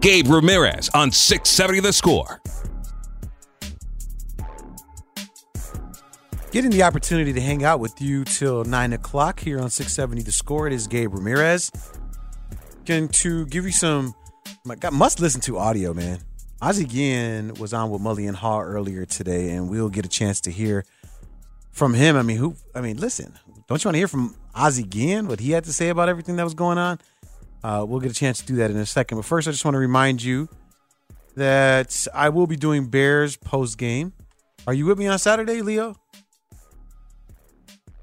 Gabe Ramirez on 670 The Score. Getting the opportunity to hang out with you till 9 o'clock here on 670 The Score. It is Gabe Ramirez. Going to give you some, my God, must listen to audio, man. Ozzie Guillen was on with Mully and Haugh earlier today, and we'll get a chance to hear from him. I mean, who, I mean, listen, don't you want to hear from Ozzie Guillen, what he had to say about everything that was going on? Uh, we'll get a chance to do that in a second. But first, I just want to remind you that I will be doing Bears post game. Are you with me on Saturday, Leo?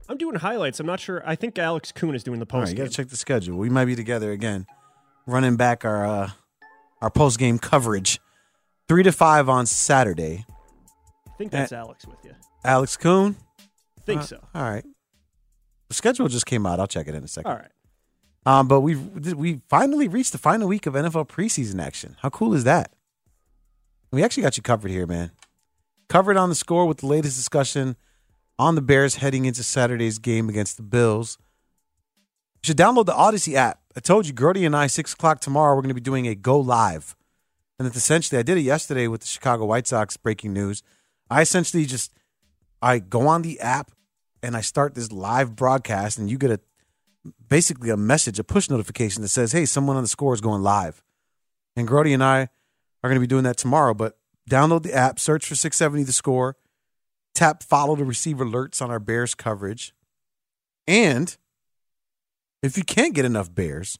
I'm doing highlights. I'm not sure. I think Alex Kuhn is doing the All right, post. you got to check the schedule. We might be together again, running back our uh, our post game coverage, three to five on Saturday. I think that's Alex with you. Alex Kuhn. think Uh, so. All right. The schedule just came out. I'll check it in a second. All right. Um, but we we finally reached the final week of NFL preseason action. How cool is that? We actually got you covered here, man. Covered on the score with the latest discussion on the Bears heading into Saturday's game against the Bills. You should download the Odyssey app. I told you, Gertie and I, six o'clock tomorrow, we're going to be doing a go live, and it's essentially I did it yesterday with the Chicago White Sox breaking news. I essentially just I go on the app and I start this live broadcast, and you get a basically a message, a push notification that says, "Hey, someone on the score is going live." And Grody and I are going to be doing that tomorrow. But download the app, search for 670 The Score, tap follow to receive alerts on our Bears coverage, and if you can't get enough Bears,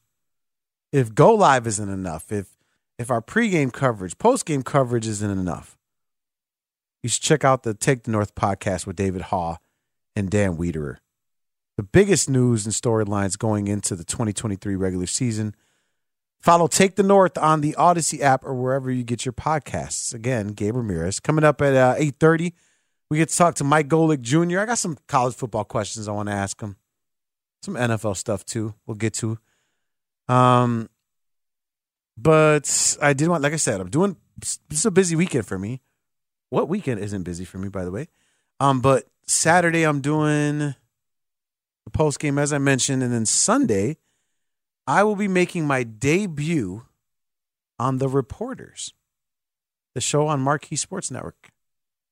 if Go Live isn't enough, if if our pregame coverage, postgame coverage isn't enough, you should check out the Take the North podcast with David Haugh and Dan Wiederer the biggest news and storylines going into the 2023 regular season. Follow Take the North on the Odyssey app or wherever you get your podcasts. Again, Gabe Ramirez. Coming up at uh, 8.30, we get to talk to Mike Golic Jr. I got some college football questions I want to ask him. Some NFL stuff, too, we'll get to. Um, But I did want, like I said, I'm doing, is a busy weekend for me. What weekend isn't busy for me, by the way? Um, But Saturday, I'm doing the post game, as I mentioned, and then Sunday, I will be making my debut on the Reporters, the show on Marquee Sports Network.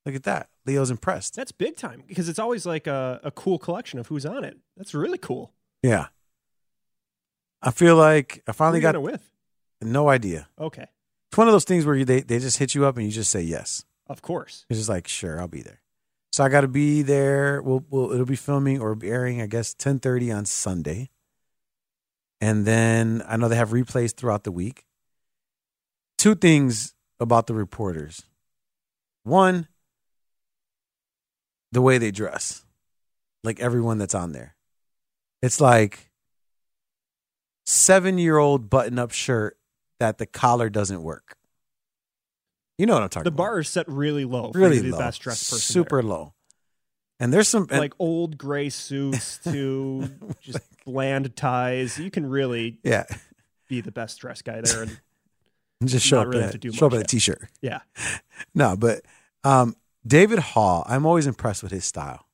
Look at that, Leo's impressed. That's big time because it's always like a, a cool collection of who's on it. That's really cool. Yeah, I feel like I finally got gonna with? no idea. Okay, It's one of those things where you, they they just hit you up and you just say yes. of course. It's just like sure, I'll be there. So I got to be there. We'll, we'll it'll be filming or airing, I guess, ten thirty on Sunday, and then I know they have replays throughout the week. Two things about the reporters. One, the way they dress, like everyone that's on there. It's like seven year old button up shirt that the collar doesn't work. You know what I'm talking The about The bar is set really low. Really low, the best dressed person. super low. And there's some and- like old gray suits to just bland ties. You can really yeah, be the best dressed guy there. And just show up really in have a, to do show up in a t-shirt. yeah, No, but um, David Haugh, I'm always impressed with his style.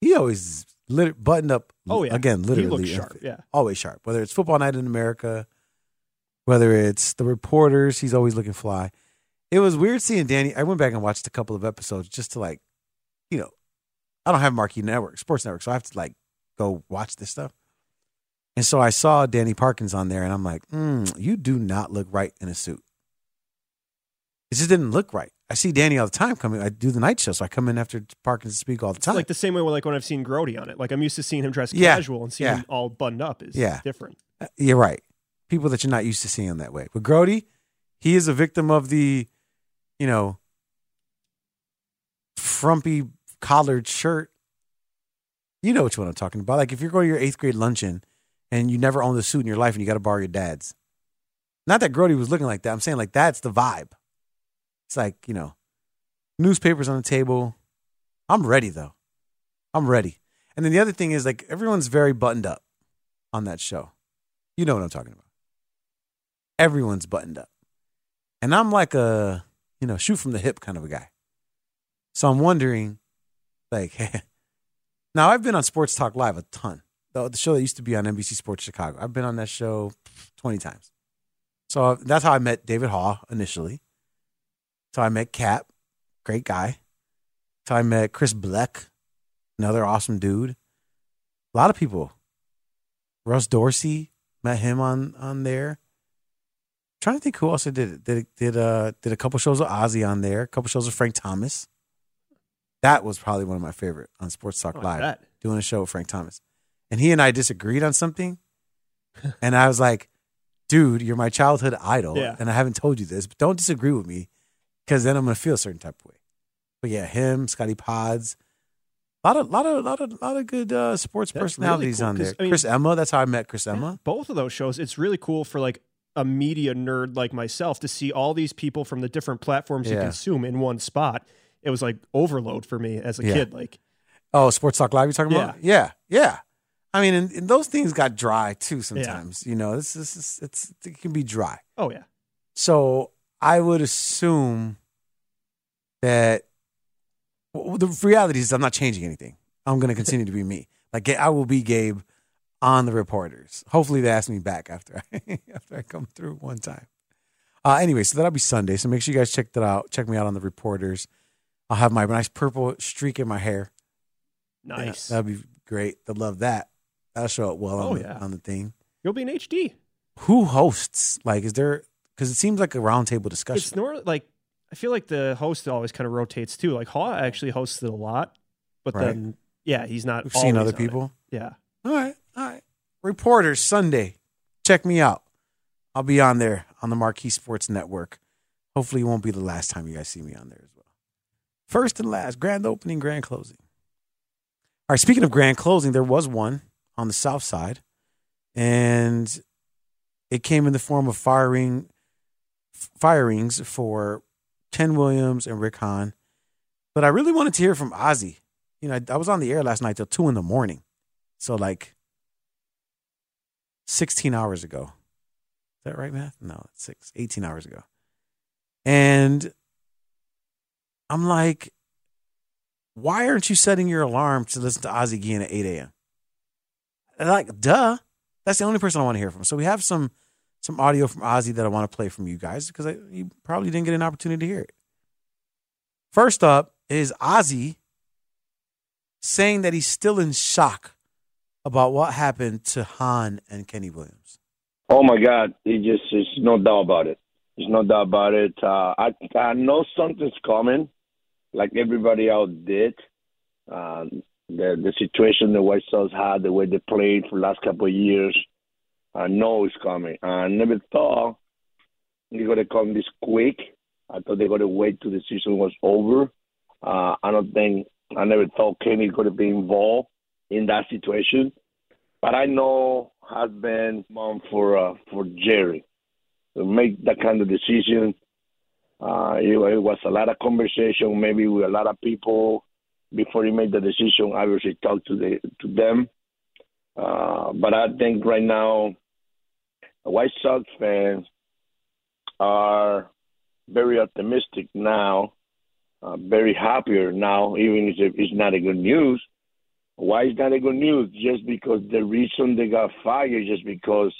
He always lit, buttoned up. Oh, yeah. again, literally sharp, yeah. always sharp. Whether it's Football Night in America, whether it's the reporters, he's always looking fly. It was weird seeing Danny. I went back and watched a couple of episodes just to like, you know, I don't have Marquee Network, Sports Network, so I have to like go watch this stuff. And so I saw Danny Parkins on there, and I'm like, mm, you do not look right in a suit. It just didn't look right. I see Danny all the time coming. I do the night show, so I come in after Parkins speak all the time. It's Like the same way, like when I've seen Grody on it. Like I'm used to seeing him dressed Yeah. casual and seeing Yeah. him all buttoned up is Yeah. different. Uh, You're right. People that you're not used to seeing that way. But Grody, he is a victim of the, you know, frumpy collared shirt. You know which one I'm talking about. Like if you're going to your eighth grade luncheon and you never owned a suit in your life and you got to borrow your dad's. Not that Grody was looking like that. I'm saying like that's the vibe. It's like, you know, newspapers on the table. I'm ready though. I'm ready. And then the other thing is like everyone's very buttoned up on that show. You know what I'm talking about. Everyone's buttoned up. And I'm like a, you know, shoot from the hip kind of a guy. So I'm wondering, like, now I've been on Sports Talk Live a ton. The, the show that used to be on NBC Sports Chicago. I've been on that show 20 times. So that's how I met David Haugh initially. So I met Cap, great guy. So I met Chris Bleck, another awesome dude. A lot of people. Russ Dorsey, met him on on there. trying to think who else did did did uh did a couple shows of Ozzy on there, a couple shows of Frank Thomas. That was probably one of my favorite on Sports Talk Oh, Live, doing a show with Frank Thomas. And he and I disagreed on something, and I was like, "Dude, you're my childhood idol, Yeah. and I haven't told you this, but don't disagree with me, because then I'm gonna feel a certain type of way." But yeah, him, Scotty Pods, a lot of, lot of, lot of, lot of good uh, sports That's really personalities cool, on there. I mean- Chris Emma, that's how I met Chris Emma. Both of those shows, it's really cool for like a media nerd like myself to see all these people from the different platforms you consume in one spot. It was like overload for me as a Yeah. kid. Like, Oh, Sports Talk Live, you talking about? Yeah, yeah. I mean, and, and those things got dry too. Sometimes, you know, this is it's it can be dry. oh yeah, So I would assume that well, the reality is I'm not changing anything. I'm going to continue to be me. Like I will be Gabe on the reporters. Hopefully they ask me back after I after I come through one time. Uh, anyway, so that'll be Sunday. So make sure you guys check that out. Check me out on the reporters. I'll have my nice purple streak in my hair. Yeah, nice. that'd be great. They'll love that. That'll show up well Oh, on, the, yeah. on the thing. You'll be in HD. Who hosts? Like, is there? Because it seems like a roundtable discussion. It's nor like I feel like the host always kind of rotates too. Like Haugh actually hosts it a lot, but Right. then yeah, he's not. We've seen other on it. people. Yeah. All right, all right. Reporters Sunday. Check me out. I'll be on there on the Marquee Sports Network. Hopefully, it won't be the last time you guys see me on there. First and last, grand opening, grand closing. All right. Speaking of grand closing, there was one on the south side, and it came in the form of firing firings for Ken Williams and Rick Hahn. But I really wanted to hear from Ozzy. You know, I, I was on the air last night till two in the morning. So like 16 hours ago. Is that right, math? No, it's six, 18 hours ago. And I'm like, why aren't you setting your alarm to listen to Ozzy again at 8 a.m.? Like, duh. That's the only person I want to hear from. So we have some some audio from Ozzy that I want to play from you guys because I, you probably didn't get an opportunity to hear it. First up is Ozzy saying that he's still in shock about what happened to Hahn and Kenny Williams. Oh my God! It just there's no doubt about it. There's no doubt about it. Uh, I I know something's coming, like everybody else did. Um, the the situation the White Sox had, the way they played for the last couple of years, I know it's coming. I never thought they're gonna come this quick. I thought they're gonna wait till the season was over. Uh, I don't think I never thought Kenny gonna be involved in that situation. But I know has been mom for uh, for Jerry make that kind of decision. Uh, it, it was a lot of conversation, maybe with a lot of people before he made the decision. Obviously, talk to the to them. Uh, but I think right now, White Sox fans are very optimistic now, uh, very happier now, even if it's not a good news. Why is that a good news? Just because the reason they got fired just because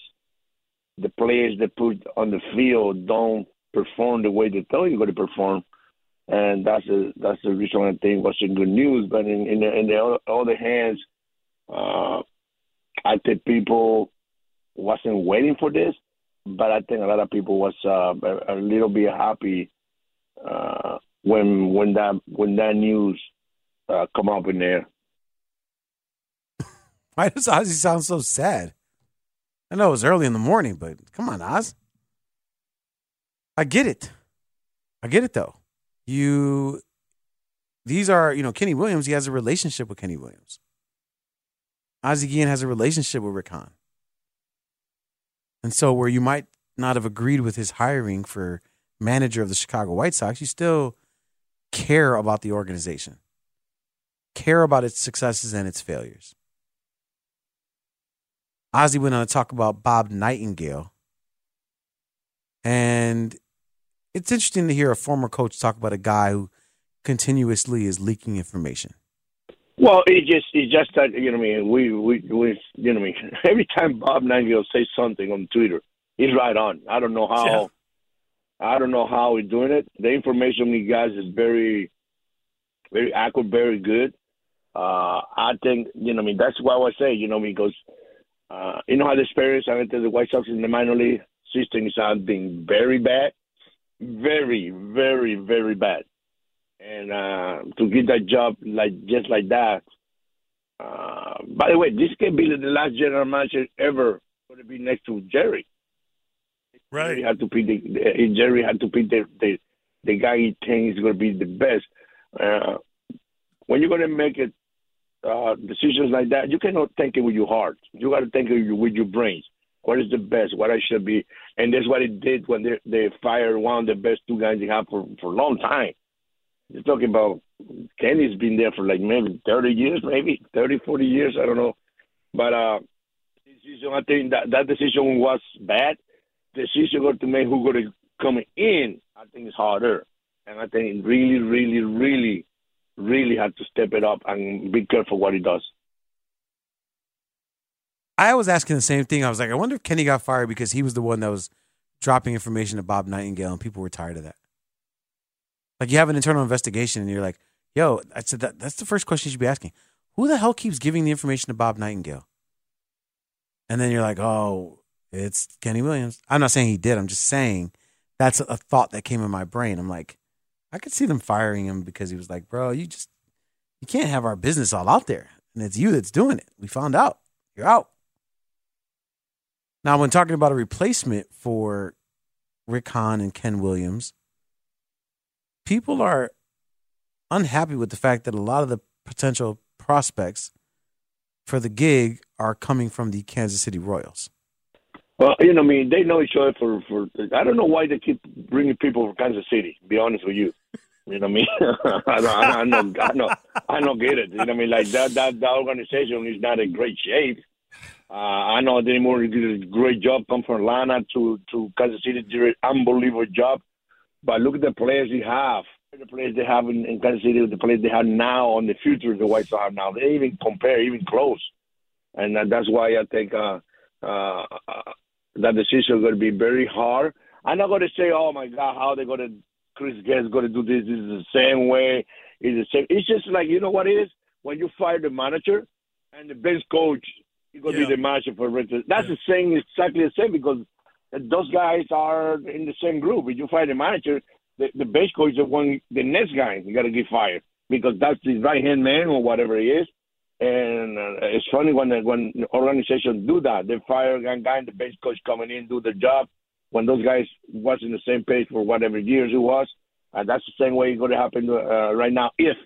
the players they put on the field don't perform the way they tell you're going to perform, and that's the that's the reason I think wasn't good news. But in in the, in the other, other hands, uh, I think people wasn't waiting for this, but I think a lot of people was uh, a, a little bit happy uh, when when that when that news uh, come up in there. Why does Ozzy sound so sad? I know it was early in the morning, but come on, Oz. I get it. I get it though. You these are, you know, Kenny Williams, he has a relationship with Kenny Williams. Ozzie Guillen has a relationship with Rick Hahn. And so where you might not have agreed with his hiring for manager of the Chicago White Sox, you still care about the organization. Care about its successes and its failures. Ozzy went on to talk about Bob Nightingale. And it's interesting to hear a former coach talk about a guy who continuously is leaking information. Well, it just it's just that you know what I mean we we we you know what I mean every time Bob Nightingale says something on Twitter, he's right on. I don't know how yeah. I don't know how he's doing it. The information he guys is very very accurate, very good. Uh, I think you know what I mean that's why I say you know me because uh, you know how the experience I went to the White Sox in the minor league system is something very bad, very very very bad and uh, to get that job like just like that. Uh, by the way, this can be the last general manager ever going to be next to Jerry. Right. Jerry had to pick the, Jerry had to pick the, the the guy he thinks is going to be the best. Uh, when you're going to make it uh, decisions like that, you cannot think it with your heart. You got to think it with your brains. What is the best? What I should be, and that's what it did when they they fired one of the best two guys they have for for a long time. You're talking about Kenny's been there for like maybe 30 years, maybe 30, 40 years. I don't know. But uh, decision, I think that that decision was bad. Decision got to make who going to come in, I think is harder. And I think really, really, really, really had to step it up and be careful what he does. I was asking the same thing. I was like, I wonder if Kenny got fired because he was the one that was dropping information to Bob Nightingale, and people were tired of that. Like you have an internal investigation and you're like, yo, I said that that's the first question you should be asking. Who the hell keeps giving the information to Bob Nightingale? And then you're like, oh, it's Kenny Williams. I'm not saying he did. I'm just saying that's a thought that came in my brain. I'm like, I could see them firing him because he was like, bro, you just you can't have our business all out there. And it's you that's doing it. We found out. You're out. Now, when talking about a replacement for Rick Hahn and Ken Williams, people are unhappy with the fact that a lot of the potential prospects for the gig are coming from the Kansas City Royals. Well, you know, I mean, they know each other for for. I don't know why they keep bringing people from Kansas City. Be honest with you, you know what I mean? I, don't, I know, I know, I don't get it. You know what I mean? Like that, that, that organization is not in great shape. Uh, I know Dayton Moore did a great job. Come from Atlanta to to Kansas City, did an unbelievable job. But look at the players they have. The players they have in, in Kansas City, the players they have now, on the future the White Sox have now. They even compare, even close. And that's why I think uh, uh, uh, that decision is going to be very hard. I'm not going to say, oh my God, how they're going to Chris Getz going to do this? This is the same way. It's the same. It's just like you know what it is when you fire the manager and the bench coach is going to yeah. be the manager for Richard. That's yeah. the same, exactly the same because those guys are in the same group. If you fire the manager, the, the bench coach is the one, the next guy you got to get fired because that's his right hand man or whatever he is. And uh, it's funny when when organizations do that, they fire a guy and the bench coach coming in do the job. When those guys was in the same page for whatever years it was, and that's the same way it's going to happen uh, right now if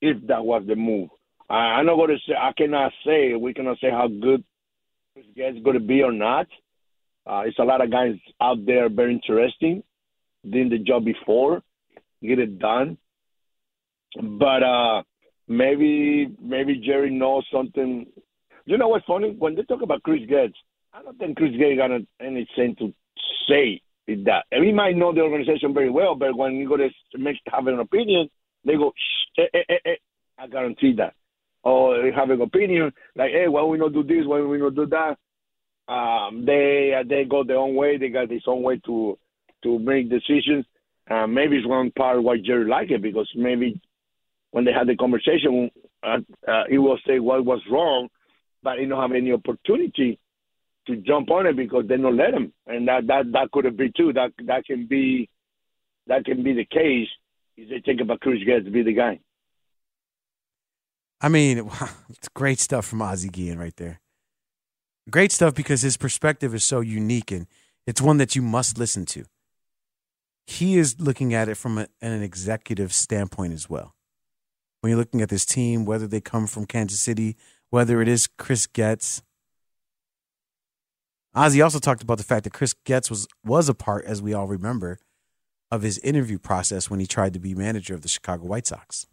if that was the move. I, I'm not going to say I cannot say we cannot say how good this guy's going to be or not. Uh, it's a lot of guys out there very interesting, doing the job before, get it done. But uh, maybe maybe Jerry knows something. You know what's funny? When they talk about Chris Getz, I don't think Chris Getz got anything to say that. And we might know the organization very well, but when you go to make have an opinion, they go, eh, eh, eh, eh. I guarantee that. Or they have an opinion like, hey, why we not do this? Why we not do that? Um, they uh, they go their own way. They got their own way to to make decisions. Uh, maybe it's one part why Jerry liked it because maybe when they had the conversation, uh, uh, he will say what was wrong, but he don't have any opportunity to jump on it because they don't let him, and that that that could have been too. That that can be that can be the case. Is they think about Chris Getz to be the guy. I mean, it's great stuff from Ozzie Guillen right there. Great stuff because his perspective is so unique and it's one that you must listen to. He is looking at it from a, an executive standpoint as well. When you're looking at this team, whether they come from Kansas City, whether it is Chris Getz. Ozzie also talked about the fact that Chris Getz was was a part, as we all remember, of his interview process when he tried to be manager of the Chicago White Sox.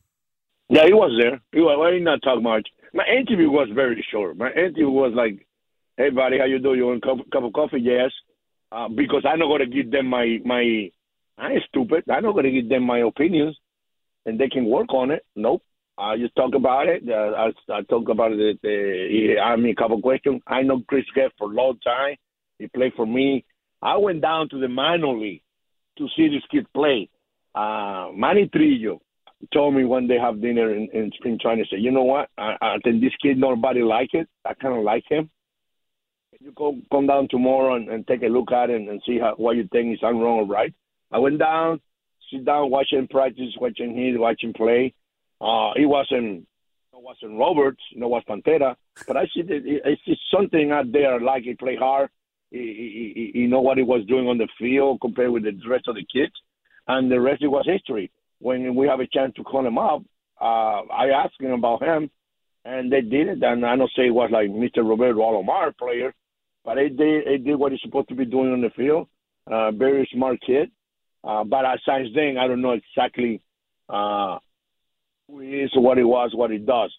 Yeah, he was there. He was. He not talk much. My interview was very short. My interview was like, "Hey, buddy, how you doing? You want a cup, cup of coffee?" Yes. Uh, because I'm not to give them my my. I ain't stupid. I'm not to give them my opinions, and they can work on it. Nope. I just talk about it. Uh, I, I talk about it. Uh, he asked me a couple questions. I know Chris Getz for a long time. He played for me. I went down to the minor league to see this kid play. Uh, Manny Trillo, told me when they have dinner in, in spring training, say, you know what? I, I think this kid nobody like it. I kind of like him. You go come down tomorrow and, and take a look at it and, and see how, what you think is wrong or right. I went down, sit down, watching practice, watching him, watching play. Uh, he wasn't it wasn't Roberts, you know, was Pantera, but I see that it's just something out there. Like he played hard, he, he, he, he know what he was doing on the field compared with the rest of the kids, and the rest it was history when we have a chance to call him up, uh, I asked him about him, and they did it. And I don't say it was like Mr. Roberto Alomar player, but he did, he did what he's supposed to be doing on the field. Uh, very smart kid. Uh, but at since then, I don't know exactly uh, is, what he was, what he does.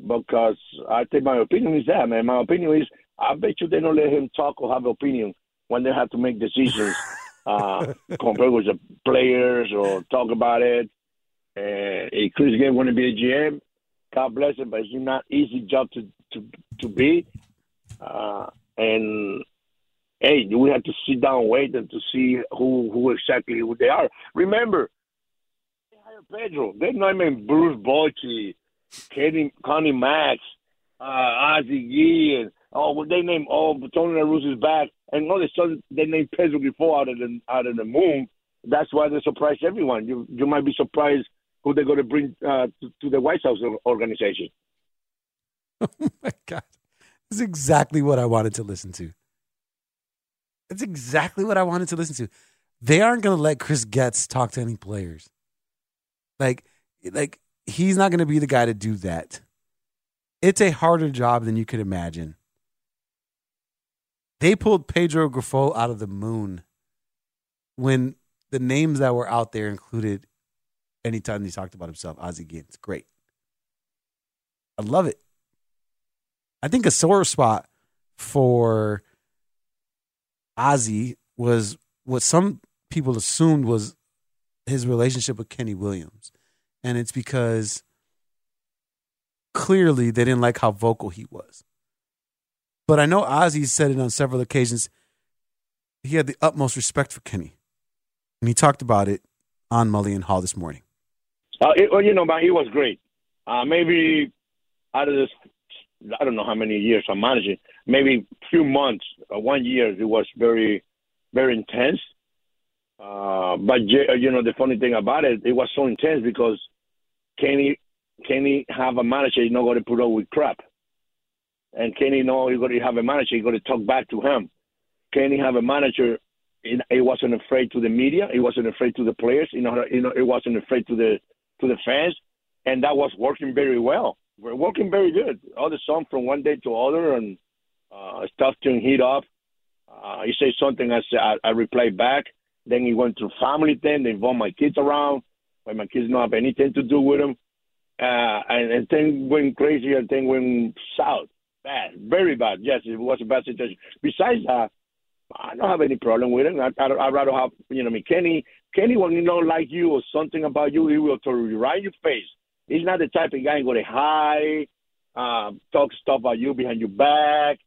Because I think my opinion is that, man. My opinion is I bet you they don't let him talk or have opinion when they have to make decisions uh, compare with the players or talk about it. Uh, if Chris Getz want to be a GM, God bless him, but it's not easy job to to to be. Uh, and hey, we have to sit down wait and to see who who exactly who they are. Remember, Pedro. They named Bruce Bochy, Kenny, Connie Max, uh, Ozzie Guillen. Oh, well, they named oh Tony La back and all of a sudden they named Pedro before out of the out of the moon. That's why they surprised everyone. You you might be surprised who they're going to bring uh, to, to, the White House organization. Oh my God, this is exactly what I wanted to listen to. That's exactly what I wanted to listen to. They aren't going to let Chris Getz talk to any players. Like, like he's not going to be the guy to do that. It's a harder job than you could imagine. They pulled Pedro Grifol out of the moon when the names that were out there included anytime he talked about himself, Guillen. It's great. I love it. I think a sore spot for Ozzie was what some people assumed was his relationship with Kenny Williams. And it's because clearly they didn't like how vocal he was. But I know Ozzy said it on several occasions. He had the utmost respect for Kenny. And he talked about it on Mully and Haugh this morning. Uh, it, well, you know, man, he was great. Uh, maybe out of this, I don't know how many years I'm managing, maybe a few months, uh, one year, it was very, very intense. Uh, but, you know, the funny thing about it, it was so intense because Kenny, Kenny have a manager he's not going to put up with crap. And Kenny know he's going to have a manager. he's going to talk back to him. Kenny have a manager. He wasn't afraid to the media. He wasn't afraid to the players. You know, you know, he wasn't afraid to the to the fans, and that was working very well. We're working very good. All the song from one day to other, and uh, stuff to heat up. Uh, he said something, I say I, I replied back. Then he went to family thing. They involved my kids around, but my kids don't have anything to do with him. Uh, and, and thing went crazy, and thing went south. Bad, very bad. Yes, it was a bad situation. Besides that, I don't have any problem with him. I, I, I'd rather have, you know, I mean, Kenny, Kenny, when you don't like you or something about you, he will tell you right in your face. He's not the type of guy going to hide, uh, talk stuff about you behind your back,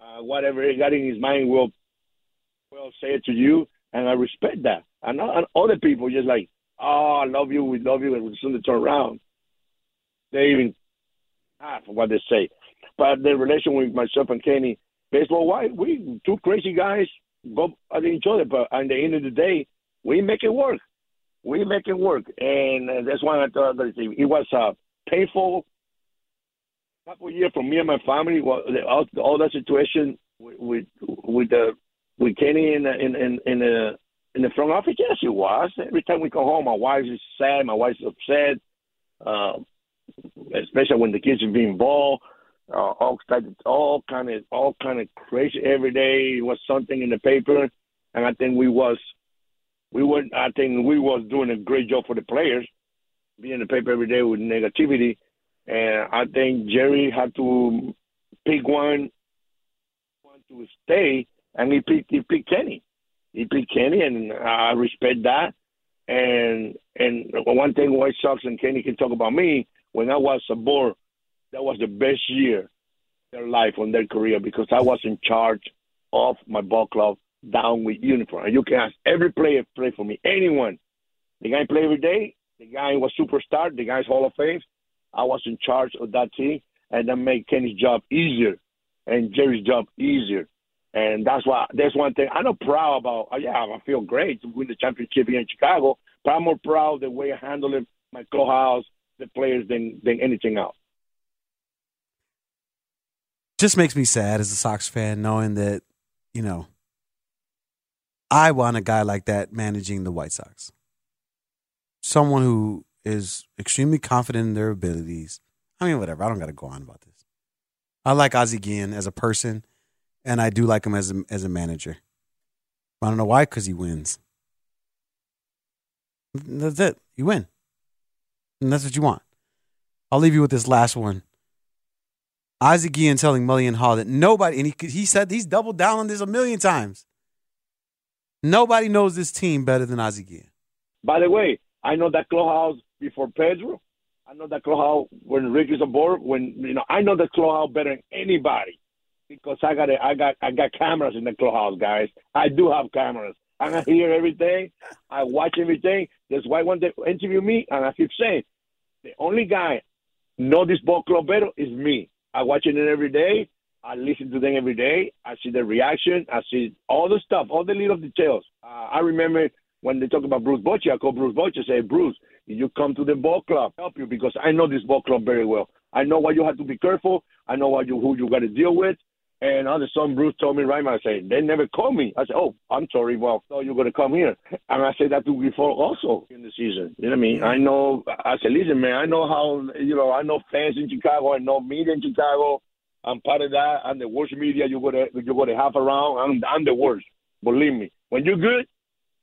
uh, whatever he got in his mind will, will say it to you, and I respect that. And, and other people just like, oh, I love you, we love you, and as soon they turn around, they even half of what they say. But the relation with myself and Kenny, baseball wise, we two crazy guys go at each other, but at the end of the day, we make it work. We make it work, and uh, that's why I thought that it was uh, painful couple of years for me and my family. All, all that situation with with, with the with Kenny in the, in in in the in the front office. Yes, it was. Every time we come home, my wife is sad. My wife's upset, uh, especially when the kids are being involved. Uh, all all kind of all kind of crazy every day. It was something in the paper, and I think we was we were I think we was doing a great job for the players, being in the paper every day with negativity, and I think Jerry had to pick one, one to stay, and he picked he picked Kenny, he picked Kenny, and I respect that. And and one thing White Sox and Kenny can talk about me when I was a board that was the best year their life on their career because I was in charge of my ball club down with uniform. And you can ask every player play for me, anyone. The guy play every day. The guy was superstar. The guy's Hall of Fame. I was in charge of that team, and that made Kenny's job easier and Jerry's job easier. And that's why that's one thing I'm not proud about. Oh, yeah, I feel great to win the championship here in Chicago, but I'm more proud the way I handled my clubhouse, the players, than than anything else just makes me sad as a Sox fan knowing that, you know, I want a guy like that managing the White Sox. Someone who is extremely confident in their abilities. I mean, whatever. I don't got to go on about this. I like Ozzie Guillen as a person, and I do like him as a, as a manager. I don't know why, because he wins. That's it. You win. And that's what you want. I'll leave you with this last one. Ozzie Guillen telling Mully and Haugh that nobody, and he, he said he's doubled down on this a million times. Nobody knows this team better than Ozzie Guillen. By the way, I know that clubhouse before Pedro. I know that clubhouse when Rick is aboard. When you know, I know that clubhouse better than anybody because I got a, I got I got cameras in the clubhouse, guys. I do have cameras. And I hear everything. I watch everything. That's why when they interview me, and I keep saying, the only guy know this ball club better is me. I watch it every day. I listen to them every day. I see the reaction. I see all the stuff, all the little details. Uh, I remember when they talk about Bruce Bochy, I call Bruce Bochy say, Bruce, you come to the ball club, help you because I know this ball club very well. I know why you have to be careful. I know what you who you got to deal with. And all of a sudden, Bruce told me right now, I say, they never called me. I said, oh, I'm sorry. Well, so you're going to come here. And I said that to before also in the season. You know what I mean? I know, I said, listen, man, I know how, you know, I know fans in Chicago. I know media in Chicago. I'm part of that. I'm the worst media you're going to, you're going to have around. I'm, I'm the worst. Believe me. When you're good,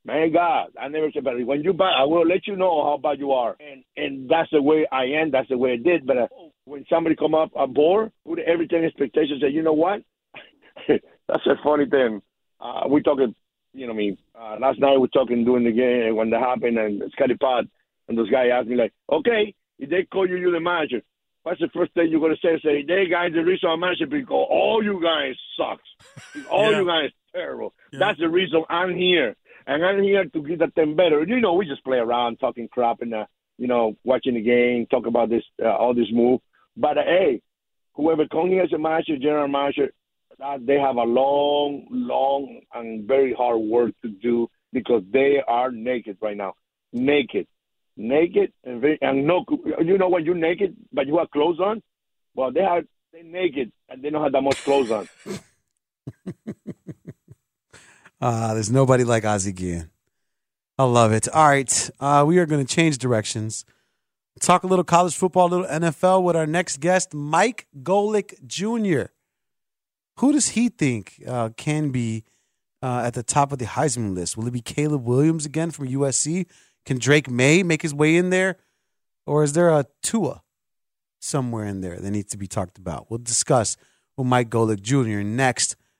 man, God, I never said, but when you bad, I will let you know how bad you are. And and that's the way I am. That's the way I did. But uh, when somebody come up aboard, put everything expectations, say, you know what? That's a funny thing. Uh, we talking, you know, I mean, uh, last night we talking during the game when that happened, and Scotty Pot and those guys asked me like, okay, if they call you, you the manager. What's the first thing you're gonna say? Say, "Hey guys, the reason I'm manager because all you guys sucks. All yeah. you guys terrible. Yeah. That's the reason I'm here, and I'm here to get them better. You know, we just play around, talking crap, and uh, you know, watching the game, talk about this, uh, all this move. But hey, whoever here as a manager, general manager, that they have a long, long, and very hard work to do because they are naked right now. Naked, naked, and, very, and no, you know when you're naked but you have clothes on. Well, they are they naked and they don't have that much clothes on. uh, there's nobody like Ozzie Guillen. I love it. All right, uh, we are going to change directions. Talk a little college football, a little NFL with our next guest, Mike Golic Jr. Who does he think uh, can be uh, at the top of the Heisman list? Will it be Caleb Williams again from USC? Can Drake Maye make his way in there? Or is there a Tua somewhere in there that needs to be talked about? We'll discuss with Mike Golic Jr. next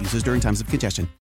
users during times of congestion.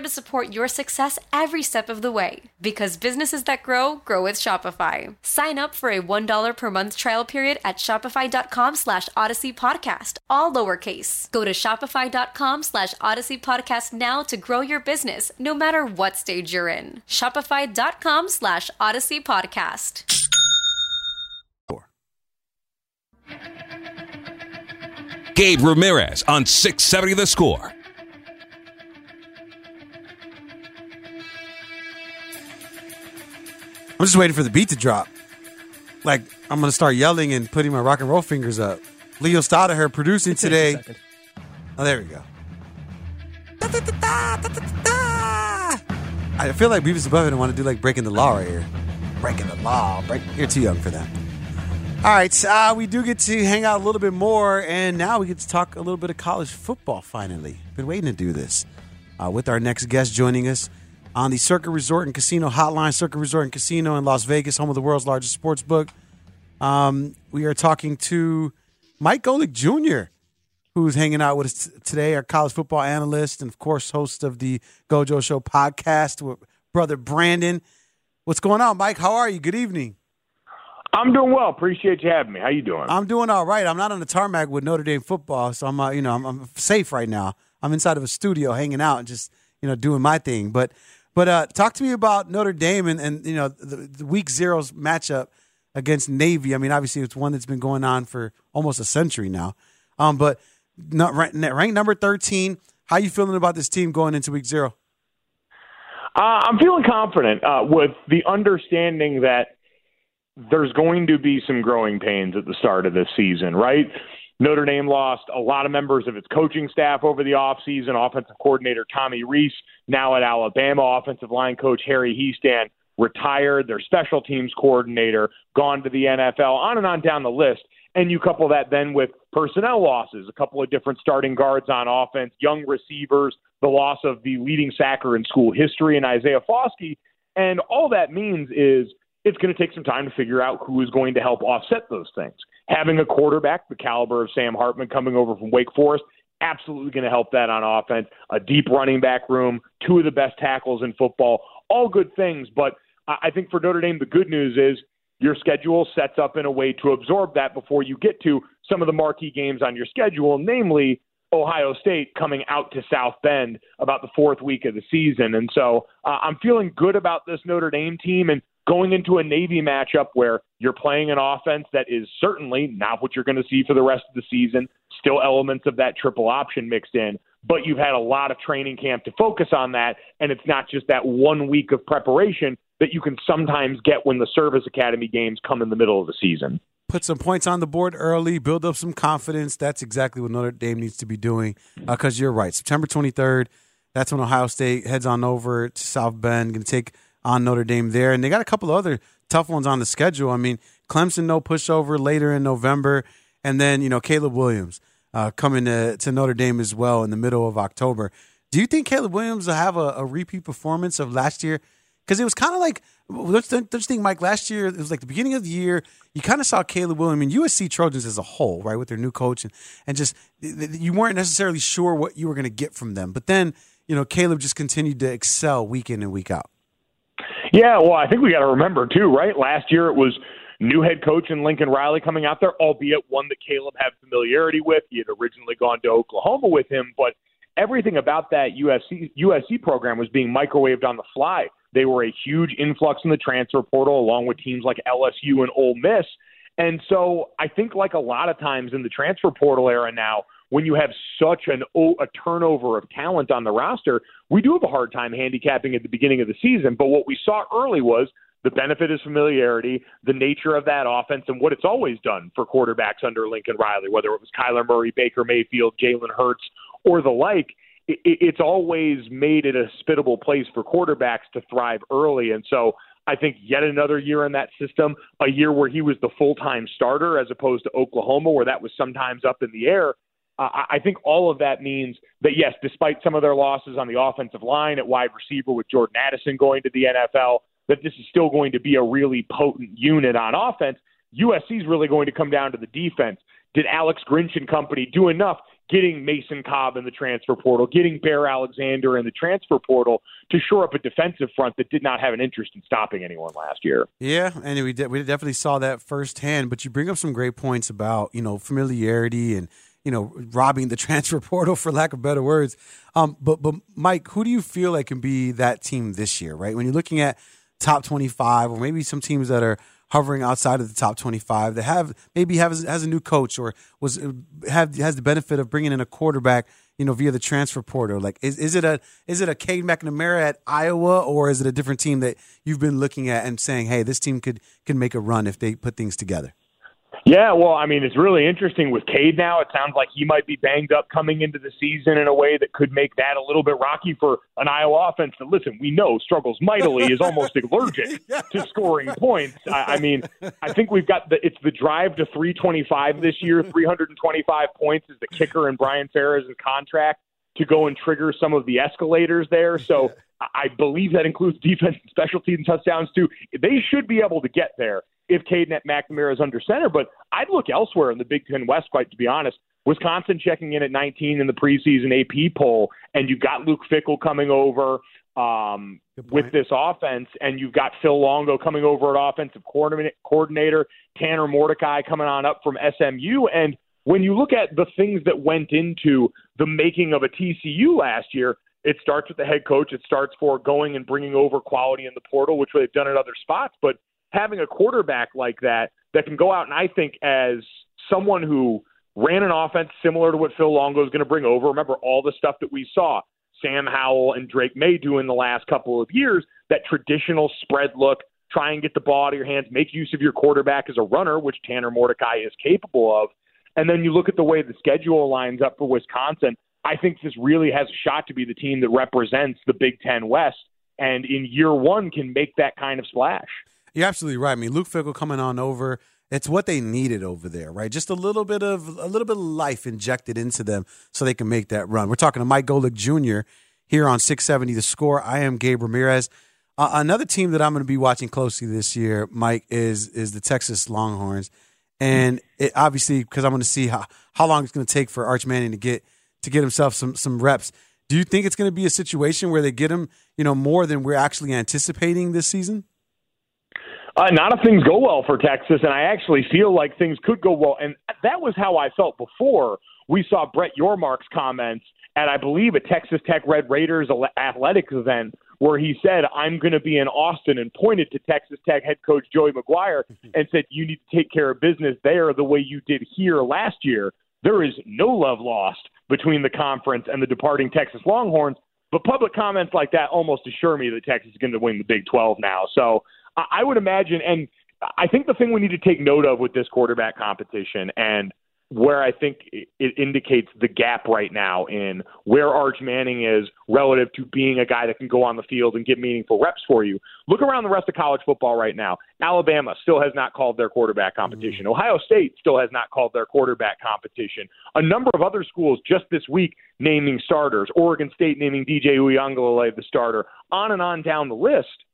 to support your success every step of the way. Because businesses that grow, grow with Shopify. Sign up for a $1 per month trial period at shopify.com slash odyssey podcast, all lowercase. Go to shopify.com slash odyssey podcast now to grow your business, no matter what stage you're in. Shopify.com slash odyssey podcast. Gabe Ramirez on 670 The Score. I'm just waiting for the beat to drop. Like I'm gonna start yelling and putting my rock and roll fingers up. Leo Stoddard producing today. Oh, there we go. I feel like Beavis and Butthead want to do like breaking the law right here. Breaking the law. Break. You're too young for that. All right, uh, we do get to hang out a little bit more, and now we get to talk a little bit of college football. Finally, been waiting to do this uh, with our next guest joining us on the Circa Resort and Casino Hotline. Circa Resort and Casino in Las Vegas, home of the world's largest sports book. Um, we are talking to Mike Golic Jr., who's hanging out with us t- today, our college football analyst and, of course, host of the Gojo Show podcast with brother Brandon. What's going on, Mike? How are you? Good evening. I'm doing well. Appreciate you having me. How you doing? I'm doing all right. I'm not on the tarmac with Notre Dame football, so I'm, uh, you know, I'm, I'm safe right now. I'm inside of a studio, hanging out and just, you know, doing my thing. But, but uh, talk to me about Notre Dame and, and you know, the, the Week Zero's matchup against Navy. I mean, obviously, it's one that's been going on for almost a century now. Um, but not ranked, number 13. How you feeling about this team going into Week Zero? Uh, I'm feeling confident uh, with the understanding that there's going to be some growing pains at the start of this season, right? Notre Dame lost a lot of members of its coaching staff over the offseason. Offensive coordinator Tommy Rees, now at Alabama, offensive line coach Harry Hiestand retired, their special teams coordinator gone to the NFL, on and on down the list. And you couple that then with personnel losses, a couple of different starting guards on offense, young receivers, the loss of the leading sacker in school history and Isaiah Foskey. And all that means is it's going to take some time to figure out who is going to help offset those things. Having a quarterback, the caliber of Sam Hartman coming over from Wake Forest, absolutely going to help that on offense. A deep running back room, two of the best tackles in football, all good things. But I think for Notre Dame, the good news is your schedule sets up in a way to absorb that before you get to some of the marquee games on your schedule, namely Ohio State coming out to South Bend about the fourth week of the season. And so uh, I'm feeling good about this Notre Dame team and going into a Navy matchup where you're playing an offense that is certainly not what you're going to see for the rest of the season. still elements of that triple option mixed in, but you've had a lot of training camp to focus on that, and it's not just that one week of preparation that you can sometimes get when the service academy games come in the middle of the season. Put some points on the board early, build up some confidence. That's exactly what Notre Dame needs to be doing. Because uh, you're right, September 23rd, that's when Ohio State heads on over to South Bend, going to take on Notre Dame there, and they got a couple of other tough ones on the schedule. I mean, Clemson no pushover later in November, and then you know Caleb Williams uh, coming to, to Notre Dame as well in the middle of October. Do you think Caleb Williams will have a, a repeat performance of last year? Because it was kind of like let's, let's think, Mike. Last year it was like the beginning of the year. You kind of saw Caleb Williams and USC Trojans as a whole, right, with their new coach, and and just you weren't necessarily sure what you were going to get from them. But then you know Caleb just continued to excel week in and week out. Yeah, well, I think we got to remember too, right? Last year it was new head coach and Lincoln Riley coming out there, albeit one that Caleb had familiarity with. He had originally gone to Oklahoma with him, but everything about that USC USC program was being microwaved on the fly. They were a huge influx in the transfer portal, along with teams like LSU and Ole Miss. And so I think, like a lot of times in the transfer portal era now, when you have such an a turnover of talent on the roster, we do have a hard time handicapping at the beginning of the season. But what we saw early was the benefit is familiarity, the nature of that offense, and what it's always done for quarterbacks under Lincoln Riley, whether it was Kyler Murray, Baker Mayfield, Jalen Hurts, or the like. It's always made it a hospitable place for quarterbacks to thrive early. And so I think yet another year in that system, a year where he was the full time starter as opposed to Oklahoma, where that was sometimes up in the air. Uh, I think all of that means that, yes, despite some of their losses on the offensive line at wide receiver with Jordan Addison going to the NFL, that this is still going to be a really potent unit on offense. USC is really going to come down to the defense. Did Alex Grinch and company do enough getting Mason Cobb in the transfer portal, getting Bear Alexander in the transfer portal to shore up a defensive front that did not have an interest in stopping anyone last year? Yeah, and we we definitely saw that firsthand. But you bring up some great points about you know familiarity and – you know, robbing the transfer portal for lack of better words. Um, but but Mike, who do you feel like can be that team this year? Right when you're looking at top 25 or maybe some teams that are hovering outside of the top 25 that have maybe have has a new coach or was have has the benefit of bringing in a quarterback you know via the transfer portal like is, is it a is it a Cade McNamara at Iowa or is it a different team that you've been looking at and saying hey this team could can make a run if they put things together yeah, well, I mean, it's really interesting with Cade now. It sounds like he might be banged up coming into the season in a way that could make that a little bit rocky for an Iowa offense that, listen, we know struggles mightily, is almost allergic yeah. to scoring points. I, I mean, I think we've got the it's the drive to 325 this year. 325 points is the kicker in Brian Ferentz' contract to go and trigger some of the escalators there. So I believe that includes defense and special team touchdowns too. They should be able to get there if Caden McNamara is under center. But I'd look elsewhere in the Big Ten West, quite to be honest. Wisconsin checking in at 19 in the preseason AP poll, and you've got Luke Fickell coming over um, with this offense, and you've got Phil Longo coming over at offensive coordinator, Tanner Mordecai coming on up from SMU. And when you look at the things that went into the making of a TCU last year, it starts with the head coach. It starts for going and bringing over quality in the portal, which they've done at other spots. But having a quarterback like that that can go out and I think as someone who ran an offense similar to what Phil Longo is going to bring over. Remember all the stuff that we saw Sam Howell and Drake Maye do in the last couple of years, that traditional spread look, try and get the ball out of your hands, make use of your quarterback as a runner, which Tanner Mordecai is capable of. And then you look at the way the schedule lines up for Wisconsin. I think this really has a shot to be the team that represents the Big Ten West and in year one can make that kind of splash. You're absolutely right. I mean, Luke Fickell coming on over. It's what they needed over there, right? Just a little bit of a little bit of life injected into them so they can make that run. We're talking to Mike Golic Jr. here on 670 The Score. I am Gabe Ramirez. Uh, another team that I'm going to be watching closely this year, Mike, is is the Texas Longhorns, and it, obviously because I'm going to see how how long it's going to take for Arch Manning to get to get himself some some reps. Do you think it's going to be a situation where they get him, you know, more than we're actually anticipating this season? Uh, not if things go well for Texas, and I actually feel like things could go well. And that was how I felt before we saw Brett Yormark's comments at, I believe, a Texas Tech Red Raiders athletics event where he said, I'm going to be in Austin and pointed to Texas Tech head coach Joey McGuire and said, You need to take care of business there the way you did here last year. there is no love lost between the conference and the departing Texas Longhorns. But public comments like that almost assure me that Texas is going to win the Big 12 now. So I would imagine, and I think the thing we need to take note of with this quarterback competition and where I think it indicates the gap right now in where Arch Manning is relative to being a guy that can go on the field and get meaningful reps for you. Look around the rest of college football right now. Alabama still has not called their quarterback competition. Mm-hmm. Ohio State still has not called their quarterback competition. A number of other schools just this week naming starters. Oregon State naming DJ Uiagalelei the starter. On and on down the list.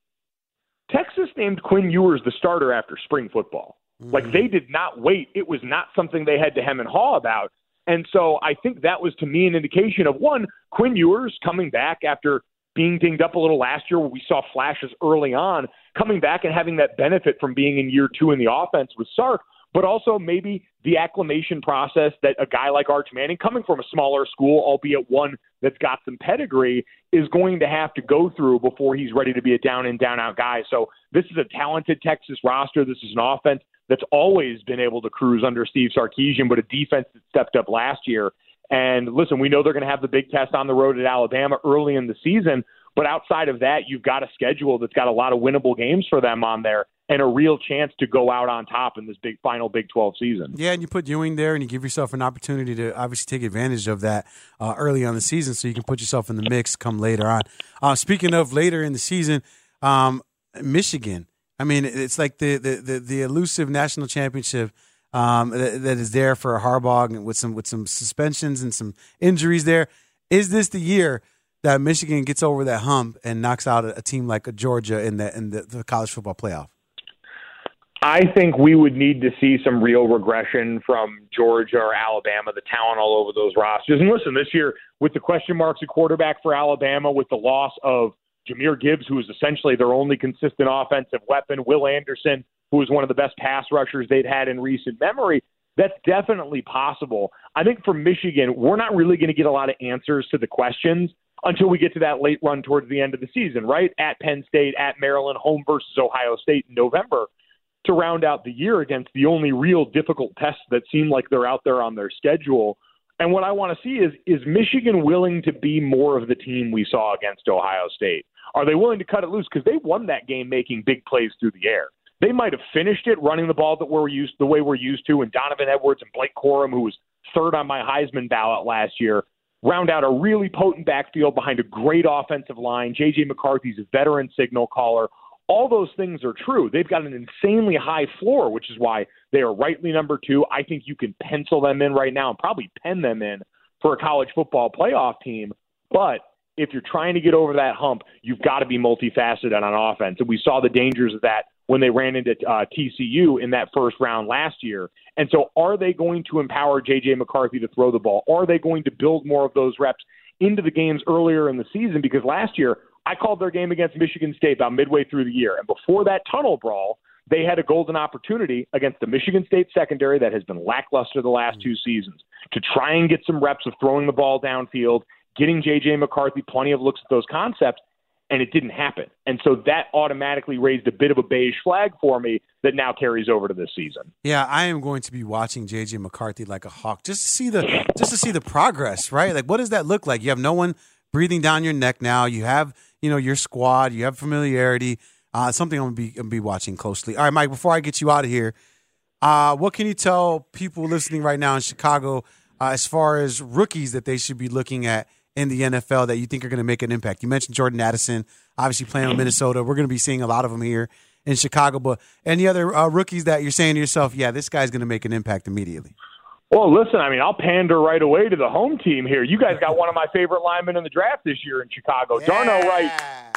Texas named Quinn Ewers the starter after spring football. Like they mm. did not wait. It was not something they had to hem and haw about. And so I think that was to me an indication of one, Quinn Ewers coming back after being dinged up a little last year where we saw flashes early on, coming back and having that benefit from being in year two in the offense with Sark, but also maybe the acclimation process that a guy like Arch Manning, coming from a smaller school, albeit one that's got some pedigree, is going to have to go through before he's ready to be a down and down out guy. So this is a talented Texas roster. This is an offense that's always been able to cruise under Steve Sarkisian, but a defense that stepped up last year. And listen, we know they're going to have the big test on the road at Alabama early in the season, but outside of that, you've got a schedule that's got a lot of winnable games for them on there and a real chance to go out on top in this big final Big 12 season. Yeah, and you put Ewing there and you give yourself an opportunity to obviously take advantage of that uh, early on the season so you can put yourself in the mix come later on. Uh, speaking of later in the season, um, Michigan. I mean, it's like the the the, the elusive national championship um, that, that is there for Harbaugh with some with some suspensions and some injuries. There is this the year that Michigan gets over that hump and knocks out a, a team like Georgia in the in the, the college football playoff. I think we would need to see some real regression from Georgia or Alabama, the talent all over those rosters. And listen, this year, with the question marks at quarterback for Alabama, with the loss of Jahmyr Gibbs, who is essentially their only consistent offensive weapon, Will Anderson, who was one of the best pass rushers they'd had in recent memory. That's definitely possible. I think for Michigan, we're not really going to get a lot of answers to the questions until we get to that late run towards the end of the season, right? At Penn State, at Maryland, home versus Ohio State in November to round out the year against the only real difficult tests that seem like they're out there on their schedule and what I want to see is is Michigan willing to be more of the team we saw against Ohio State? Are they willing to cut it loose because they won that game making big plays through the air? They might have finished it running the ball that we're used the way we're used to, and Donovan Edwards and Blake Corum, who was third on my Heisman ballot last year, round out a really potent backfield behind a great offensive line. JJ McCarthy's a veteran signal caller all those things are true. They've got an insanely high floor, which is why they are rightly number two. I think you can pencil them in right now and probably pen them in for a college football playoff team. But if you're trying to get over that hump, you've got to be multifaceted on offense. And we saw the dangers of that when they ran into uh, TCU in that first round last year. And so, are they going to empower J.J. McCarthy to throw the ball? Are they going to build more of those reps into the games earlier in the season? Because last year, I called their game against Michigan State about midway through the year. And before that tunnel brawl, they had a golden opportunity against the Michigan State secondary that has been lackluster the last mm. two seasons to try and get some reps of throwing the ball downfield, getting J.J. McCarthy plenty of looks at those concepts, and it didn't happen. And so that automatically raised a bit of a beige flag for me that now carries over to this season. Yeah, I am going to be watching J.J. McCarthy like a hawk just to see the just to see the progress, right? Like what does that look like? You have no one breathing down your neck now. You have you know your squad. You have familiarity. Uh, something I'm gonna be gonna be watching closely. All right, Mike. Before I get you out of here, uh, what can you tell people listening right now in Chicago uh, as far as rookies that they should be looking at in the NFL that you think are going to make an impact? You mentioned Jordan Addison, obviously playing in Minnesota. We're going to be seeing a lot of them here in Chicago. But any other uh, rookies that you're saying to yourself, yeah, this guy's going to make an impact immediately? Well, listen, I mean, I'll pander right away to the home team here. You guys got one of my favorite linemen in the draft this year in Chicago. Yeah. Darnell Wright,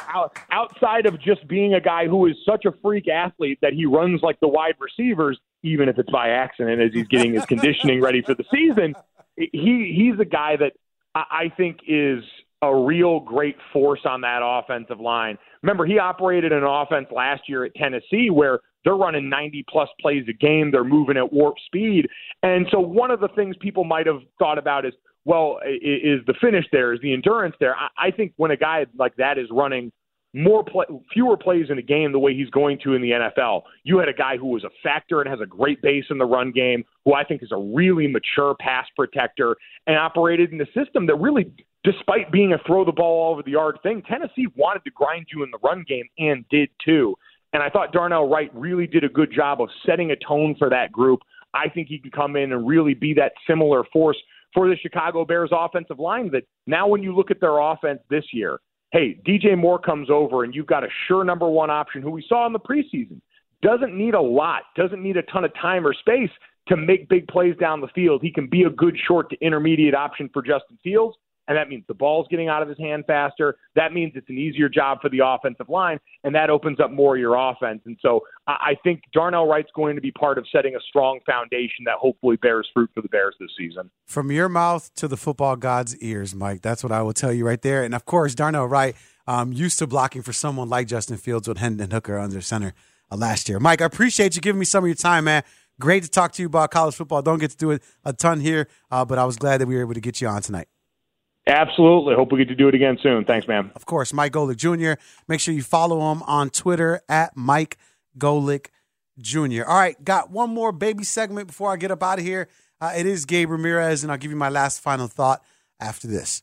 out, outside of just being a guy who is such a freak athlete that he runs like the wide receivers, even if it's by accident as he's getting his conditioning ready for the season, he he's a guy that I think is a real great force on that offensive line. Remember, he operated an offense last year at Tennessee where they're running 90 plus plays a game. They're moving at warp speed. And so one of the things people might have thought about is, well, is the finish there? Is the endurance there? I think when a guy like that is running more play, fewer plays in a game the way he's going to in the NFL. You had a guy who was a factor and has a great base in the run game, who I think is a really mature pass protector and operated in a system that really, despite being a throw the ball over the yard thing, Tennessee wanted to grind you in the run game and did too. And I thought Darnell Wright really did a good job of setting a tone for that group. I think he can come in and really be that similar force for the Chicago Bears offensive line that now when you look at their offense this year, hey, DJ Moore comes over and you've got a sure number one option who we saw in the preseason. Doesn't need a lot, doesn't need a ton of time or space to make big plays down the field. He can be a good short to intermediate option for Justin Fields and that means the ball's getting out of his hand faster. That means it's an easier job for the offensive line, and that opens up more of your offense. And so I think Darnell Wright's going to be part of setting a strong foundation that hopefully bears fruit for the Bears this season. From your mouth to the football god's ears, Mike. That's what I will tell you right there. And of course, Darnell Wright, um, used to blocking for someone like Justin Fields with Hendon Hooker under center uh, last year. Mike, I appreciate you giving me some of your time, man. Great to talk to you about college football. Don't get to do it a ton here, uh, but I was glad that we were able to get you on tonight. Absolutely. Hope we get to do it again soon. Thanks, man. Of course, Mike Golic Jr. Make sure you follow him on Twitter at Mike Golic Jr. All right, got one more baby segment before I get up out of here. Uh, it is Gabe Ramirez, and I'll give you my last final thought after this.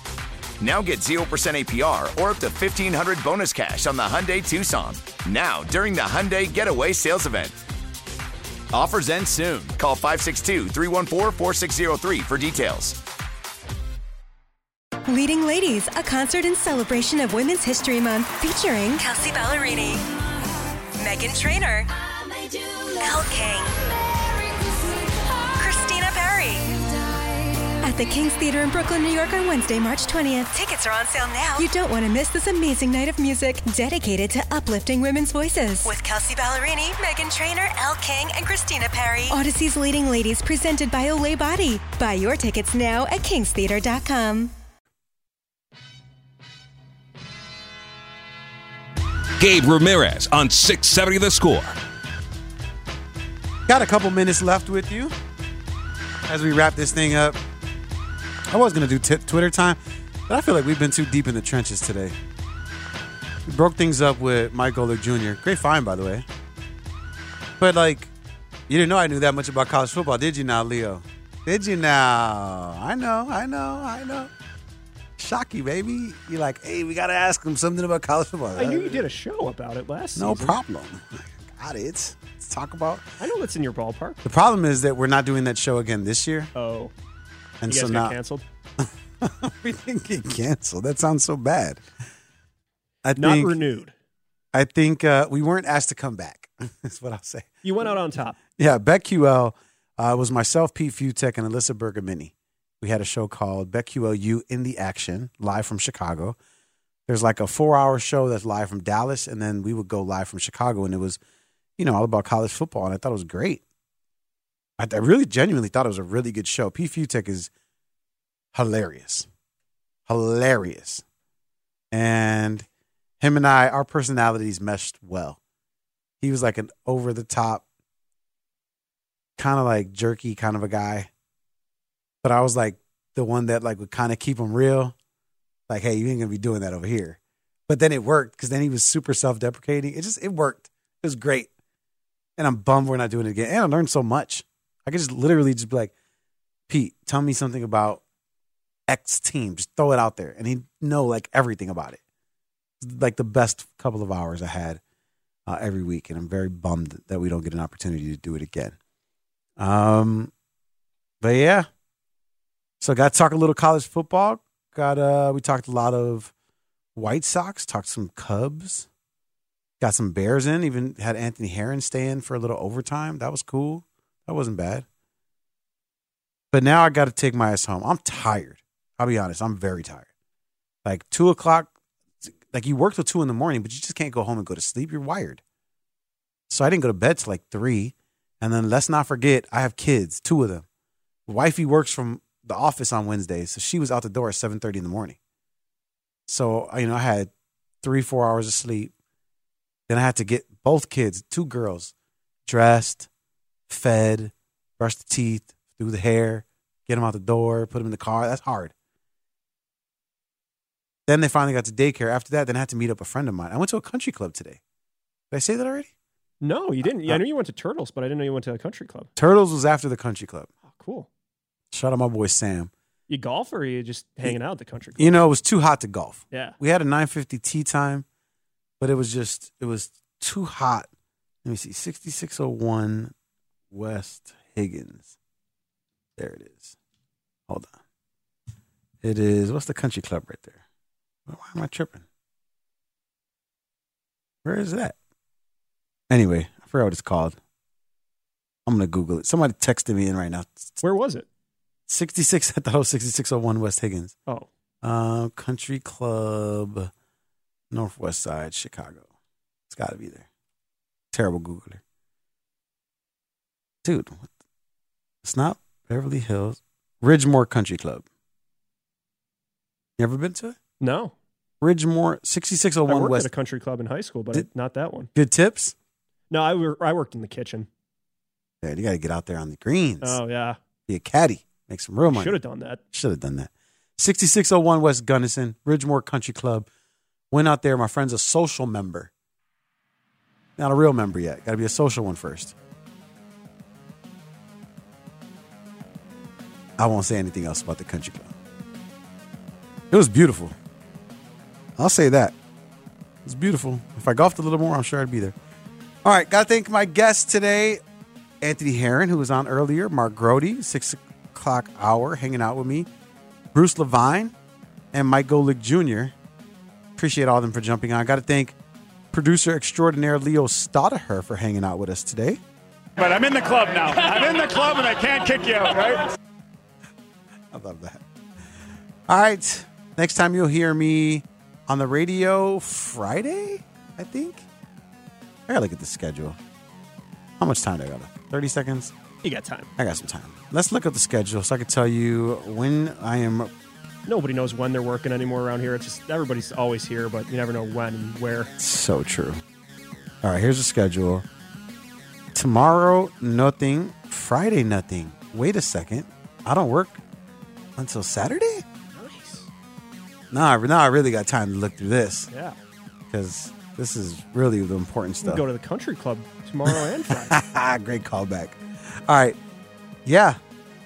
Now get 0% APR or up to 1500 bonus cash on the Hyundai Tucson. Now, during the Hyundai Getaway Sales Event. Offers end soon. Call 562 314 4603 for details. Leading Ladies, a concert in celebration of Women's History Month featuring Kelsea Ballerini, Meghan Trainor, Elle King, At the King's Theater in Brooklyn, New York on Wednesday, March 20th. Tickets are on sale now. You don't want to miss this amazing night of music dedicated to uplifting women's voices. With Kelsea Ballerini, Meghan Trainor, Elle King, and Christina Perri. Odyssey's Leading Ladies presented by Olay Body. Buy your tickets now at kingstheater.com. Gabe Ramirez on 670 The Score. Got a couple minutes left with you as we wrap this thing up. I was going to do t- Twitter time, but I feel like we've been too deep in the trenches today. We broke things up with Mike Golic Jr. Great find, by the way. But, like, you didn't know I knew that much about college football, did you now, Leo? Did you now? I know, I know, I know. Shocky, baby. You're like, hey, we got to ask him something about college football. I knew you did a show about it last No season. problem. Got it. Let's talk about. I know that's in your ballpark. The problem is that we're not doing that show again this year. Oh. And you so now canceled? everything get canceled. That sounds so bad. I Not think, renewed. I think uh, we weren't asked to come back. That's what I'll say. You went out on top. Yeah, BetQL uh, was myself, Pete Fiutak, and Alyssa Bergamini. We had a show called BetQL You in the Action, live from Chicago. There's like a four hour show that's live from Dallas, and then we would go live from Chicago, and it was, you know, all about college football, and I thought it was great. I, I really genuinely thought it was a really good show. P. Fiutak is hilarious. Hilarious. And him and I, our personalities meshed well. He was like an over the top, kind of like jerky kind of a guy. But I was like the one that like would kind of keep him real. Like, hey, you ain't gonna be doing that over here. But then it worked because then he was super self deprecating. It just it worked. It was great. And I'm bummed we're not doing it again. And I learned so much. I could just literally just be like, Pete, tell me something about X team. Just throw it out there. And he'd know like everything about it. Like the best couple of hours I had uh, every week. And I'm very bummed that we don't get an opportunity to do it again. Um, but yeah. So got to talk a little college football. Got uh we talked a lot of White Sox, talked some Cubs, got some Bears in. Even had Anthony Herron stay in for a little overtime. That was cool. That wasn't bad. But now I got to take my ass home. I'm tired. I'll be honest. I'm very tired. Like two o'clock, like you work till two in the morning, but you just can't go home and go to sleep. You're wired. So I didn't go to bed till like three. And then let's not forget, I have kids, two of them. Wifey works from the office on Wednesdays, so she was out the door at seven thirty in the morning. So uh, you know, I had three, four hours of sleep. Then I had to get both kids, two girls, dressed, fed, brush the teeth, do the hair, get them out the door, put them in the car. That's hard. Then they finally got to daycare. After that, then I had to meet up a friend of mine. I went to a country club today. Did I say that already? No, you didn't. Yeah, Uh, I knew you went to Turtles, but I didn't know you went to a country club. Turtles was after the country club. Oh, cool. Shout out my boy Sam. You golf or are you just hanging out at the country club? You know, it was too hot to golf. Yeah. We had a 950 tea time, but it was just, it was too hot. Let me see, 6601 West Higgins. There it is. Hold on. It is, what's the country club right there? Why am I tripping? Where is that? Anyway, I forgot what it's called. I'm going to Google it. Somebody texted me in right now. Where was it? 66, I thought it was 6601 West Higgins. Oh. Uh, Country Club, Northwest Side, Chicago. It's got to be there. Terrible Googler. Dude, it's not Beverly Hills. Ridgemoor Country Club. You ever been to it? No. Ridgemoor, oh I 6601 worked West. at a country club in high school, but Did- not that one. Good tips? No, I, wor- I worked in the kitchen. Yeah, you got to get out there on the greens. Oh, yeah. Be a caddy. Make some real money. Should have done that. Should have done that. 6601 West Gunnison, Ridgemoor Country Club. Went out there. My friend's a social member. Not a real member yet. Got to be a social one first. I won't say anything else about the country club. It was beautiful. I'll say that. It was beautiful. If I golfed a little more, I'm sure I'd be there. All right, got to thank my guests today Anthony Herron, who was on earlier, Mark Grote, six o'clock hour, hanging out with me, Bruce Levine, and Mike Golic Jr. Appreciate all of them for jumping on. Got to thank producer extraordinaire Leo Stadaher for hanging out with us today. But I'm in the club now. I'm in the club and I can't kick you out, right? Love that. All right. Next time you'll hear me on the radio Friday, I think. I gotta look at the schedule. How much time do I got? 30 seconds? You got time. I got some time. Let's look at the schedule so I can tell you when I am. Nobody knows when they're working anymore around here. It's just everybody's always here, but you never know when and where. So true. All right, here's the schedule. Tomorrow, nothing. Friday, nothing. Wait a second. I don't work until Saturday? Nice. Now, I, now I really got time to look through this Yeah. because this is really the important stuff. go to the country club tomorrow and Friday. Great callback. All right. Yeah,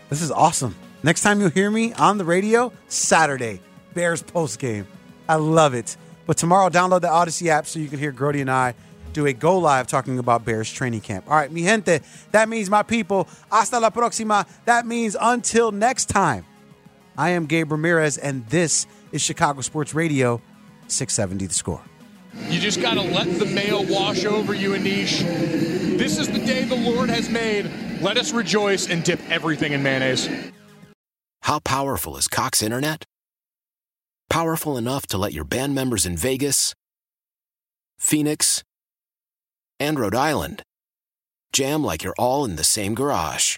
this is awesome. Next time you'll hear me on the radio, Saturday, Bears post game. I love it. But tomorrow, download the Odyssey app so you can hear Grote and I do a go live talking about Bears training camp. All right, mi gente, that means my people. Hasta la próxima. That means until next time. I am Gabe Ramirez, and this is Chicago Sports Radio, 670 the score. You just got to let the mail wash over you, Anish. This is the day the Lord has made. Let us rejoice and dip everything in mayonnaise. How powerful is Cox Internet? Powerful enough to let your band members in Vegas, Phoenix, and Rhode Island jam like you're all in the same garage.